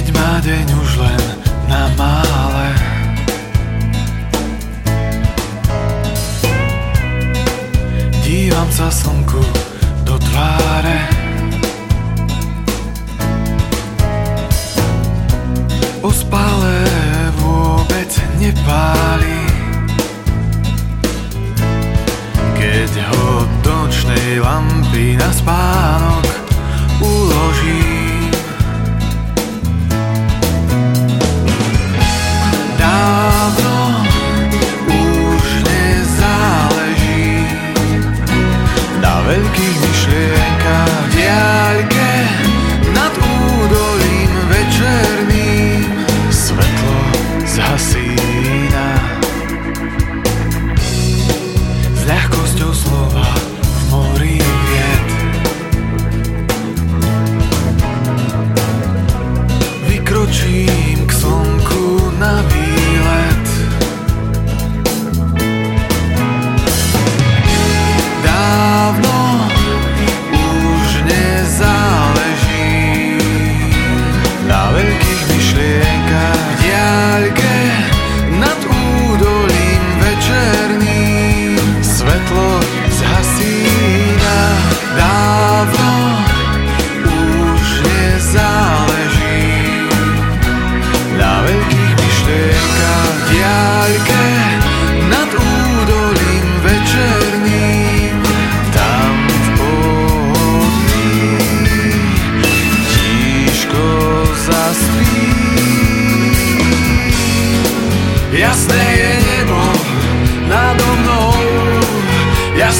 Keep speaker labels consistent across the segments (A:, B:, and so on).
A: Keď má deň už len na mále. Dívam sa slnku do tváre. Ospalé vôbec nepáli. Keď ho do nočnej lampy naspáli моей душе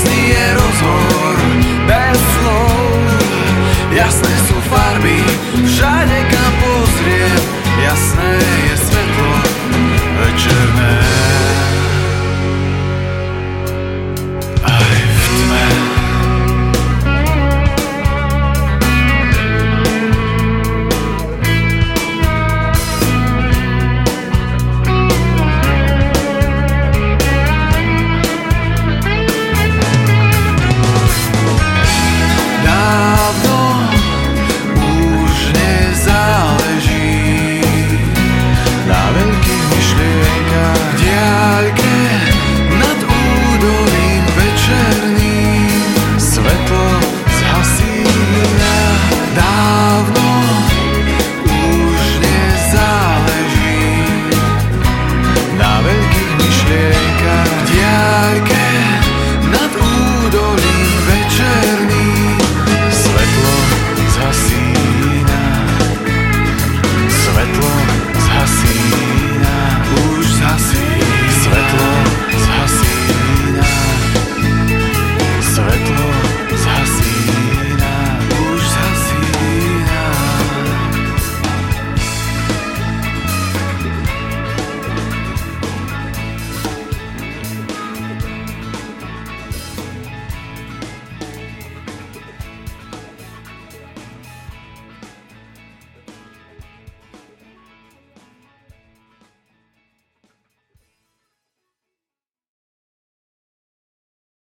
A: jasný je rozhod.